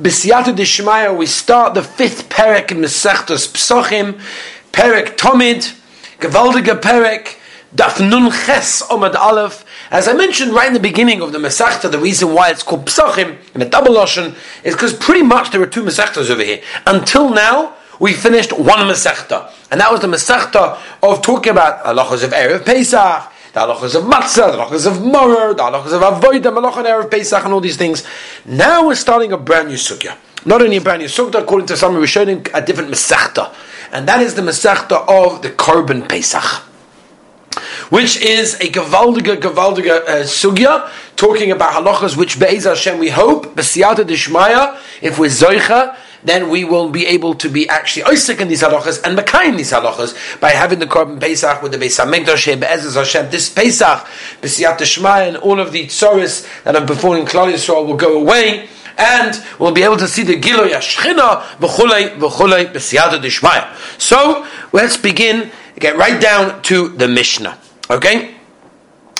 B'siyata Dishmaya, we start the fifth perek in Mesechtos Psochim, perek Tomid, Gewaldige perek, Daf Nun Ches Omad Aleph. As I mentioned right in the beginning of the Masechta, the reason why it's called Psochim in a double Lashon is because pretty much there were two Masechtas over here. Until now, we finished one Masechta. And that was the Masechta of talking about halachas of Erev Pesach, the halachas of matzah, the halachas of morer, the halachas of avodah, malach and erev pesach, and all these things. Now we're starting a brand new sugya. Not only a brand new sugya, according to some Rishonim, a different mesachta, and that is the mesachta of the korban pesach. Which is a gavaldiga gavaldiga uh, sugya talking about halachas which be'ez Hashem we hope b'siyata dishmaya if we're zoicha then we will be able to be actually oisik in these halachas and makayim these halachas by having the korban Pesach with the Beis Hamikdash Be'ezaz Hashem. This Pesach, B'siyat Shema, and all of the tzoris that are before in Klal Yisrael will go away and we'll be able to see the Giloy Ashchina v'chulei v'chulei b'siyata d'shmaya. So let's begin, get right down to the Mishnah. Okay?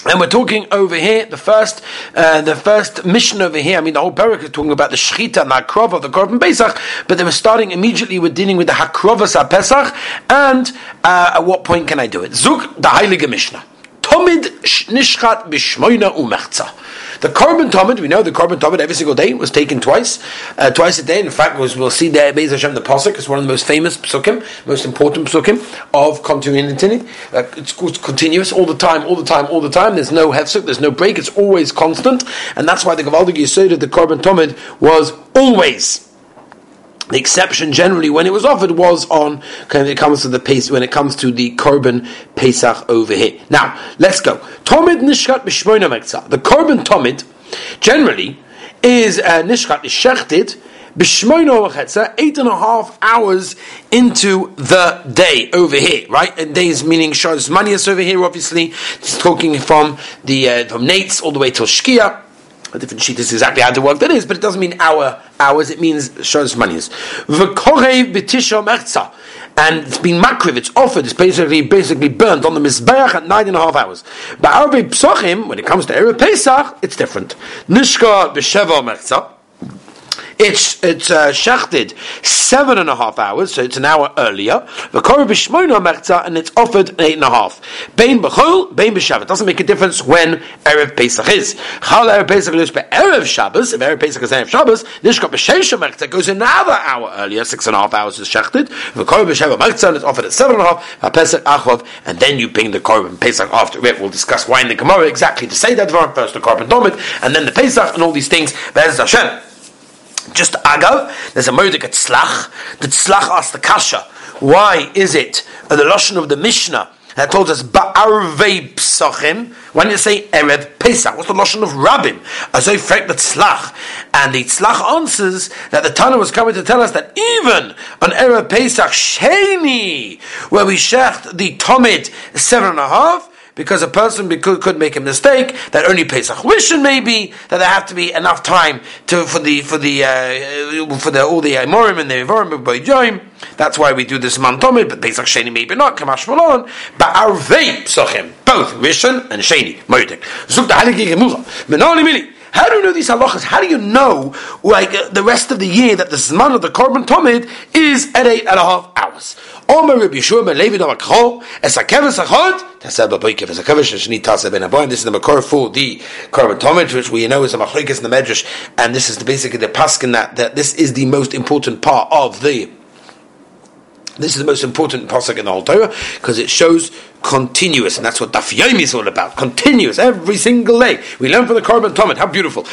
And we're talking over here, the first, uh, the first mission over here. I mean, the whole parak is talking about the shechita and the hakrova the korban pesach, but they were starting immediately with dealing with the hakrovas pesach. And uh, at what point can I do it? Zuk the heilige Mishnah. Tomid nishchat b'shmoina umechza. The korban tomid, we know the korban tomid every single day was taken twice, uh, twice a day. In fact, we'll see there Beis Hashem the pasuk is one of the most famous psukim, most important psukim of continuity. Uh, it's, it's, continuous all the time, all the time, all the time. There's no hefsuk, there's no break. It's always constant, and that's why the Gavaldig Yisod the korban tomid was always the exception generally when it was offered was on when it comes to the pace when it comes to the korban pesach over here. Now let's go. Tomid nishkat b'shmoina mekza. The korban tomid generally is uh, nishkat is shechted b'shmoina mekza eight and a half hours into the day over here, right? And days meaning shas manias over here. Obviously, it's talking from the uh, from nates all the way till shkia a different sheet is exactly how to work that is, but it doesn't mean our hours. It means shows monies. And it's been makriv, it's offered, it's basically basically burnt on the Mizbeach at nine and a half hours. But when it comes to Erev Pesach, it's different. Nishka b'sheva mechza, it's it's uh, seven and a half hours, so it's an hour earlier. The merza, and it's offered eight and a half. Bein b'chol, bein b'shabbos. Doesn't make a difference when erev Pesach is. Chal erev Pesach is erev Shabbos. If erev Pesach is erev Shabbos, nishka b'sheisha goes another hour earlier. Six and a half hours is shachted. The korah b'sheva merza, and it's offered at seven and a half. A Pesach achov, and then you bring the korban Pesach after it. We'll discuss why in the Gemara exactly to say that first the korban domit, and then the Pesach and all these things. There's Hashem. Just agav, there's a moedik at tzlach. The tzlach asked the kasha, why is it uh, the lashon of the Mishnah that told us ba'arvei psachim? When you say erev pesach, what's the lashon of rabbim? Azay frek the tzlach, and the tzlach answers that the Tana was coming to tell us that even on erev pesach sheni, where we shecht the tomid seven and a half because a person could, could make a mistake that only Pesach Rishon maybe that there have to be enough time to for the for the uh, for the all the Amorim and the Avorim by Joim. That's why we do this man Tomid, but Pesach Sheni maybe not Kamash Malon, but Arvei Psachim both Rishon and Sheni Moedik. Zuk the Heilige Gemara. Menali Mili. How do you know these halachas? How do you know, like uh, the rest of the year, that the zman of the korban tomid is at eight and a half hours? Omer Rabbi Yeshua ben Levi Damakro es hakeves achod taseh b'boikev es hakeves sheni taseh ben aboyim. This is the makor for the korban tomid, which we know is a machlokes in the medrash, and this is the, basically the paskin that, that this is the most important part of the this is the most important pasuk in the whole Torah because it shows continuous, and that's what Daf Yomi is all about. Continuous, every single day. We learn from the Korban Tomid. How beautiful!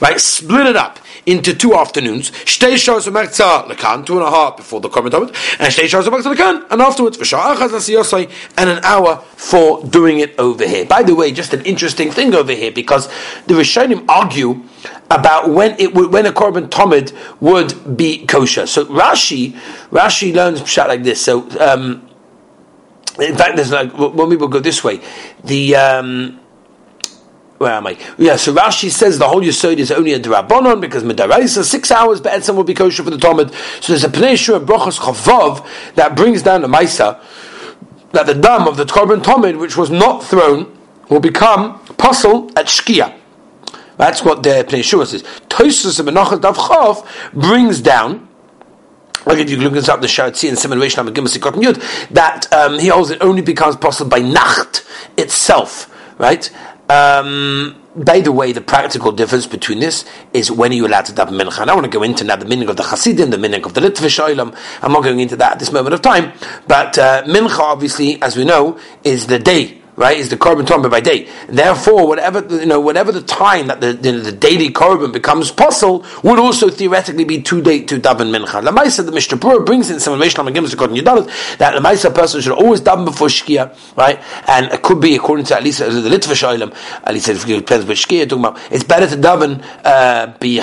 Right? Split it up into two afternoons. Shtei shars u'mertza lekan, two and a half before the Korban Tomid, and shtei shars u'mertza lekan, and afterwards for shah achaz and an hour for doing it over here. By the way, just an interesting thing over here because the Rishonim argue about when it would, when a korban tomid would be kosher. So Rashi Rashi learns pshat like this. So um, in fact, there's like when people go this way, the um, where am I? Yeah, so Rashi says the whole Yisod is only a drabonon because Medaraisa six hours but Be'etzim will be kosher for the Talmud. So there's a Pnei Shua Brochos Chavav that brings down the Maisa that the dam of the Korban Talmud, which was not thrown, will become puzzle at Shkia. That's what the Pnei Shua says. Tosus of Menachas Dav brings down like if you look up the Sharatzi and Simon Reish Lamed Gimel Yud, that um, he holds it only becomes possible by Nacht itself, right? Um, by the way, the practical difference between this is when are you allowed to daven mincha. And I want to go into now the meaning of the Hasidim, the meaning of the Litvish Olam. I'm not going into that at this moment of time, but uh, mincha, obviously, as we know, is the day right, is the korban tomba by day. Therefore, whatever you know, whatever the time that the, the, the daily korban becomes possible would also theoretically be too late to daven mincha. The Maisa, the Mishnah brings in some Mishnah Magimus according to that the Maisa person should always daven before Shkia, right? And it could be according to at least uh, the Litvish Olam, at least it depends which Shkia you're talking about. It's better to daven uh, be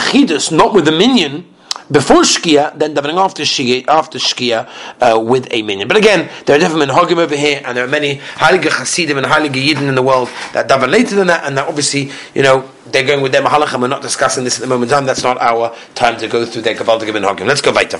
not with a minion before Shkia, then davening after Shkia, after Shkia uh, with a minion. But again, there are different minhagim over here, and there are many Heilige Hasidim and Heilige Yidden in the world that daven later than that, and that obviously, you know, they're going with their mahalachim. We're not discussing this at the moment in time. That's not our time to go through their Gavaldige minhagim. Let's go weiter.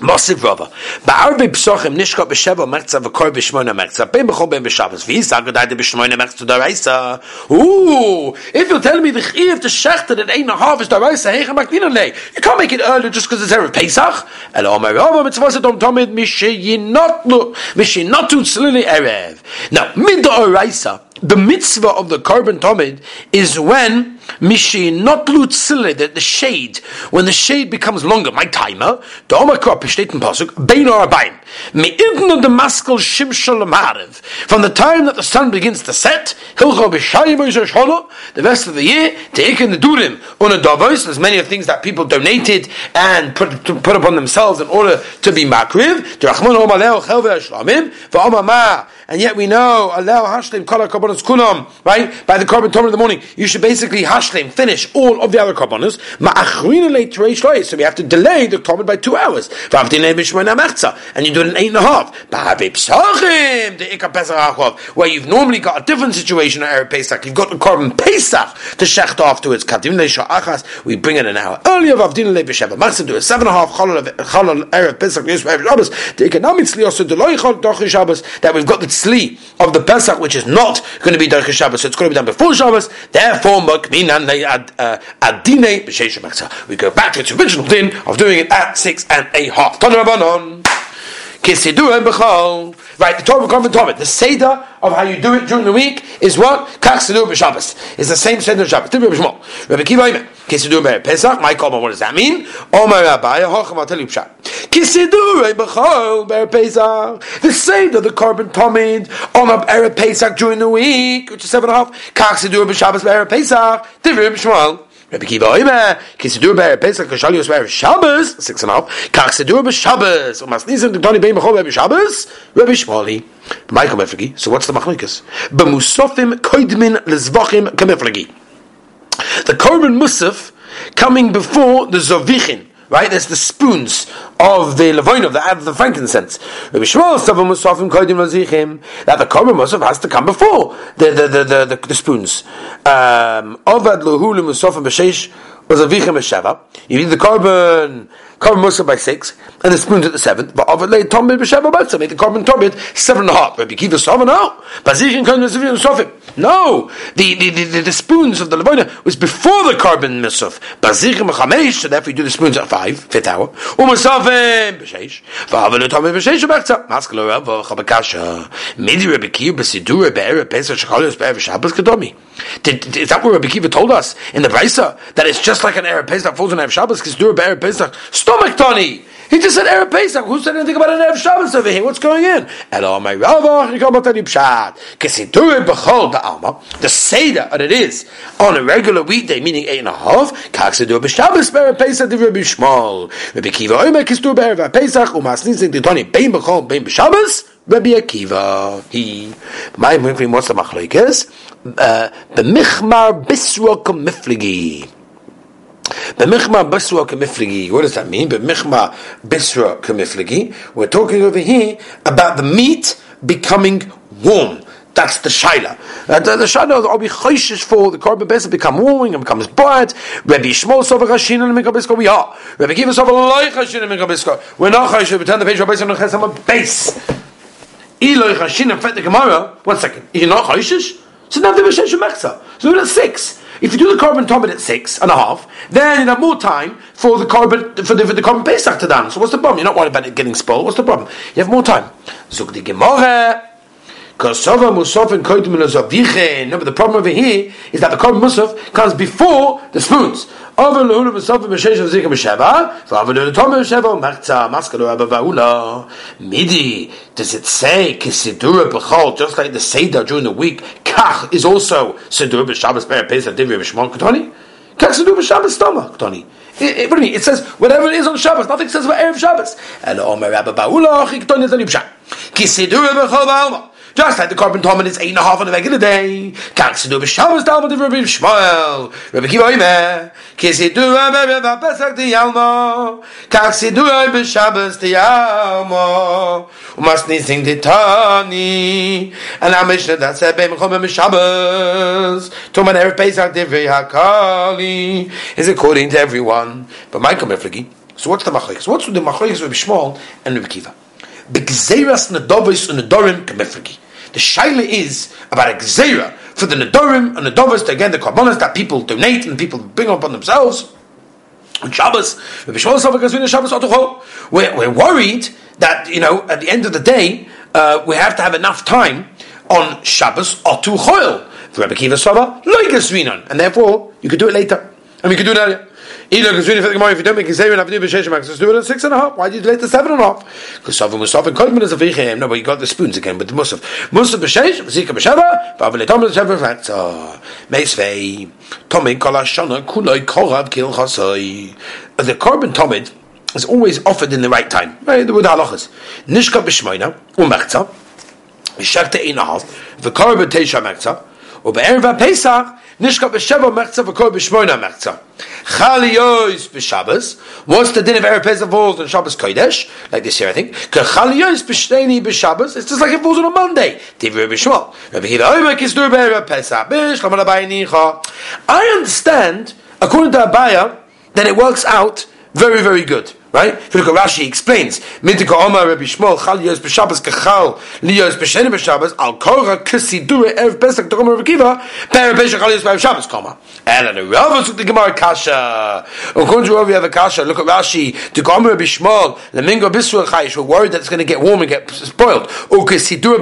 Mosiv Rava. Ba'arbe psochim nishka b'sheva mertza v'kor b'shmoina mertza. Bein b'chol bein b'shabbos. V'yi saga daide b'shmoina mertza daraisa. Ooh, if you're telling me the chiv to shechter that ain't a harvest daraisa, heicha makdina lei. You can't make it earlier just because it's Erev Pesach. Elo omer Rava mitzvah sedom tomid mishayinotlu, mishayinotu tzlili Erev. Now, mid the oraisa, the mitzvah of the korban tomid is when mishi not lutzile the, the shade. When the shade becomes longer. My timer the omakra steht in pasuk bein arbaim me'ivna the maskal shimshal amarev from the time that the sun begins to set hilcho b'shayim the rest of the year taking the durim. On a davos there's many of things that people donated and put put upon themselves in order to be makriv. Derachmon omaleo chelve shlamim v'omama and yet we know allow hashlim kol korbanos kulam right? By the korban tomer in the morning you should basically hashlim finish all of the other korbanos. So we have to delay the korban by two hours. And you do it in eight and a half. Where you've normally got a different situation at Erev Pesach. You've got the korban Pesach to shecht afterwards. We bring it an hour earlier. Vavdin Le B'Sheva Maxim do a seven and a half Cholol Erev Pesach the economically also that we've got the tzli of the Pesach, which is not going to be Derech Shabbos, so it's going to be done before Shabbos. Therefore, uh, we go back to its original din of doing it at six and a half. Right, the Torah Korban Torah. The Seder of how you do it during the week is what? Kach Sedur b'Shabbos. It's the same Seder of Shabbos. Rabbi Kiva Omer. Kisedur Pesach. My Korban, what does that mean? Omer Rabbi, Hochem, I'll tell you Pshat. Kisedur B'chol Ber Pesach. The Seder, the Korban Tomid, on up Erev Pesach during the week, which is seven and a half. Kach Sedur b'Shabbos Ber Pesach. Rabbi Shmuel. Rabbi Kiva Oime, Kisidur Ber Pesach Kashalios Ber Shabbos, six and a half, Kach Sidur Ber Shabbos, Umas Nisim Toni Bein Bechol Ber Shabbos, Rabbi Shmoli. Michael Mefragi, so what's the machlikas? B'musofim koidmin lezvachim kamefragi. The Korban Musaf coming before the Zovichin, right? There's the spoons of the levoinov, the of the frankincense. That the korban musaf has to come before the the the the, the, the spoons. Um, was a vichem Sheva. You need the korban korban musaf by six, and the spoons at the seventh. But of it lay tomid b'sheva b'tzah, make the korban tomid seven and a half. Rabbi Kiva Sova no, bazichin korban musaf No, the, the, the, the, spoons of the levona was before the korban musaf. Bazichin b'chamesh, so therefore you do the spoons at five, fifth hour. Umusafim b'sheish, v'avel tomid b'sheish b'tzah. Maskalo rav v'chabakasha. Midi Rabbi Kiva b'sidur be'er pesach shechalios be'er v'shabbos kadomi. Is that what Rabbi Kiva told us in the Brisa that it's just like an Erev Pesach falls on Erev Shabbos because do a Erev Pesach stomach Tony. He just said Erev Pesach. Who said anything about an Erev Shabbos over here? What's going in? And the seder that it is on a regular weekday, meaning eight and a half. Do b'Shabbos Erev Pesach divrei b'Shmol. Rabbi Kiva oimer kis do b'Erev Pesach umasnin sin titoni bein bechol bein b'Shabbos. Rabbi Akiva, he, my what's the machlekes? Uh, the michmar bisra kamifligi. B'michma bisra kamifligi. What does that mean? B'michma bisra kamifligi. We're talking over here about the meat becoming warm. That's the shaila. Uh, the, the shaila will be choishish for the korban bezah become warming and becomes bright. Rabbi Shmuel sover chashin and mikabisko we are. Rabbi Kiva sover loy chashin and mikabisko. We're not chashin. We turn the page. Rabbi Shmuel chesam a base. Eloy chashin and fet the Gemara. One second. You're not choshish. So now the b'shesh mechza. So we're at six. If you do the korban tomid at six and a half, then you have more time for the korban for the, for the korban pesach to dance. So what's the problem? You're not worried about it getting spoiled. What's the problem? You have more time. Zuk the Gemara. Kosova Musaf and Koidim No, but the problem over here is that the korban musaf comes before the spoons. Over Musaf and Meshesh of Over Lehuna Tom Machza Maskalo. Midi. Does it say Kisidura Bechol just like the Seder during the week? Kach is also Sidura B'Shabbos Be'er Pesach Divri B'Shmon Ketoni. Kach Sidura Stoma Ketoni. It, mean? It says whatever it is on Shabbos. Nothing says about Erev Shabbos. Omer. Kisidura Bechol Ba'alma. Just like the korban tomid is eight and a half on a regular day. Kaksidu b'Shabbos Talmud of Rabbi Shmuel. Rabbi Kiva Omer. Kisidu Rabbi Pesach di Yalmo. Kaksidu b'Shabbos di Yalmo. Umasni sing di Tani. And our Mishnah that said Beim Chomem b'Shabbos. Tuman Erev Pesach Divrei HaKali. Is according to everyone. But my Meflagi. So what's the machlekes? What's the machlekes of Rabbi Shmuel and Rabbi Kiva? Begzeras Nadovis and Nadorim Kemeflagi. The shaila is about a for the nedorim and nedovas, again the korbanos that people donate and people bring upon themselves. On Shabbos, we're, worried that you know at the end of the day uh, we have to have enough time on Shabbos or to choil. Rebbe Kiva Sava, and therefore you could do it later, and we could do it earlier. Either because really for the Gemara, if you don't make a seven after b'sheish max, do it at six and a half. Why did you delay to seven and a half? Because Sav Musaf and Kodman is a vichem. No, but you got the spoons again with the Musaf. Musaf b'sheish, Zika b'sheva, Vavle Tom b'sheva factor. Meisvei, Tomei kol hashana kuloi korav kil chasoi. The korban tomid is always offered in the right time. Right, with the halachas. Nishka b'shmoina, umechza, b'shakta ein a half, v'korban teisha mechza, ובערב Pesach nishka b'sheva mechza v'kor b'shmoina mechza. Chaliyos b'Shabbos. What's the din of Erev Pesach falls on Shabbos Kodesh? Like this here, I think. Chaliyos b'shteni b'Shabbos. It's just like it falls on a Monday. Divrei b'Shmuel. Rabbi b'Erev Pesach. Abayi I understand, according to Abaya, that it works out very, very good. Right? If look at Rashi, explains, Omar Rabbi Shmuel, Chal Yos B'Shabbos, Kachal, Liyos B'Sheni B'Shabbos, Al Dure, Tokom Rabbi Kiva, Per Chal Yos Koma. And the Rav took the Gemara Kasha. According to Rav, have a Kasha. Look at Rashi, to Gomer Rabbi Shmuel, Lemingo Chayish, we're worried that it's going to get warm and get spoiled. O Dure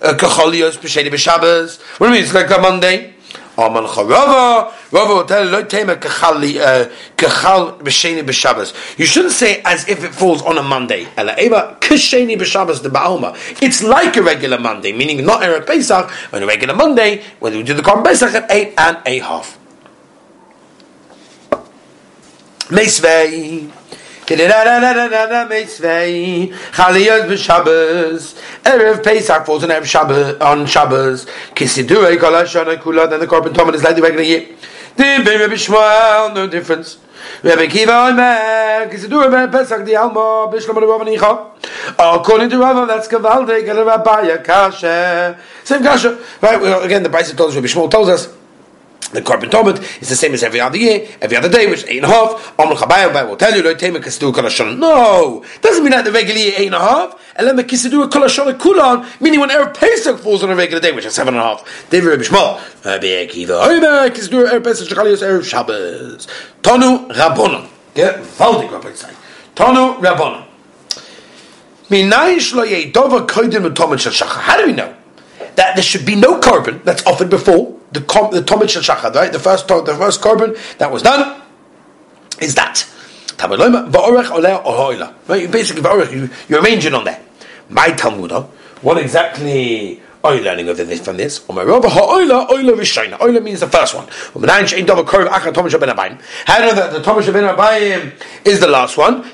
Kachal uh, Yos B'Sheni B'Shabbos. What do you mean? It's like a Monday. Rava will tell you, uh, b'sheni b'Shabbos. You shouldn't say as if it falls on a Monday. Ela b'Shabbos. It's like a regular Monday, meaning not Erev Pesach, but a regular Monday, when we do the Korban Pesach at eight and a half. Meisvei. Chaliyot b'Shabbos. Erev Pesach falls on Erev Shabbos, on Shabbos. Kisidurei kol hashana kula. Then the korban tomid is like the regular year. Din ben Rabbi Shmuel, no difference. Rabbi Kiva Omer, Kisidurei Pesach di Alma, Bishlam Rav Nicha. According to Rava, that's Kavalde, Gel Rabbi Kasha. Same Kasha. Right, well, again, the Brisa tells us, Rabbi Shmuel tells us, the korban tomid is the same as every other year, every other day, which eight and a half. Amr Chabayim will tell you, Kisidu Kalashon. No, doesn't mean that the regular year eight and a half. Elema Kisidu Kalashon Kulan, meaning when Erev Pesach falls on a regular day, which is seven and a half. David Rabbi Shmuel, Rabbi Akiva, Omer Kisidu Erev Pesach Shechalios Erev Shabbos. Tonu Rabbonon. Get Valdik Rabbi. Tonu Rabbonon. Minayin Shlo Kodim Tomid Shel How do we know that there should be no korban that's offered before? The the Tomid Shel Shachad, right? The first the first korban that was done is that. Right? You basically, you, you're arranging on there. My Talmud, what exactly are you learning of this from this? Oila means the first one. How do you know that the Thomas Ben Abayim is the last one?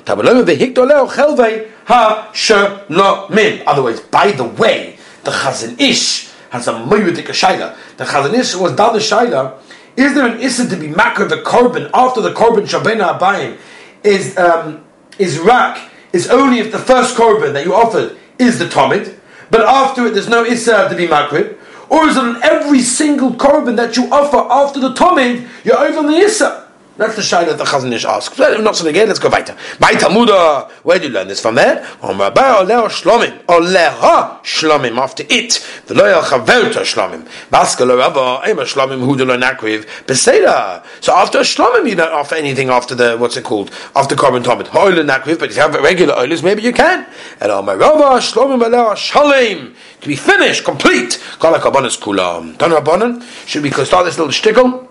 Otherwise, by the way, the Chazon Ish has a moyudik shaila. The Chazon Ish was done the shaila. Is there an issa to be makar the korban after the korban shabena abayim is um, is rak is only if the first korban that you offered is the tomid, but after it there's no issa to be makar. Or is it on every single korban that you offer after the tomid you're over the issa? That's the shine that the Chazon Ish asks. Well, not something again, let's go weiter. My Talmuda, where do you learn this from there? On Rabba Oleh Shlomim, Oleha Shlomim, after it, the Loyal Chavelta Shlomim. Baska Lo Rabba, Ema Shlomim, Hudu Lo Nakriv, Beseda. So after Shlomim, you don't offer anything after the, what's it called? After Korban Tomit. Hoyle Nakriv, but if you have regular oilers, maybe you can. And on Rabba, Shlomim Oleha Shalim, to be finished, complete. Kala Kabbanas Kulam. Don Rabbanan, should we start this little shtickle?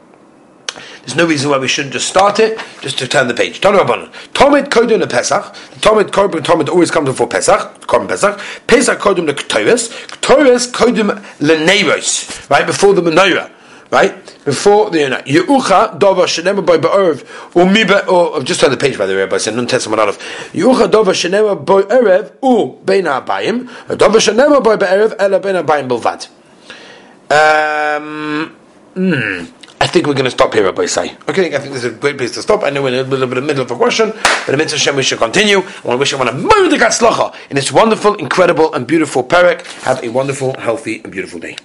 There's no reason why we shouldn't just start it, just to turn the page. Tanu Rabbanon. Tomid Kodum le Pesach. The Tomid Korban Tomid always comes before Pesach. Korban Pesach. Pesach Kodum le Ktoris. Ktoris Kodum le Neiros. Right before the menorah. Right before the Yehucha Dova Shenema by Be'erev or Miba or just on the page by the way, by saying Nun Tetzim Aleph. Yehucha Dova Shenema by Erev u Bein Abayim. Dova Shenema by Be'erev Ela Bein Abayim Bilvad. Um. Hmm. I think we're going to stop here, Rabbi Say. Okay, I think this is a great place to stop. I know we're in a little bit of the middle of a question, but in Hashem we should continue. I want to wish everyone a murder in this wonderful, incredible, and beautiful parak. Have a wonderful, healthy, and beautiful day.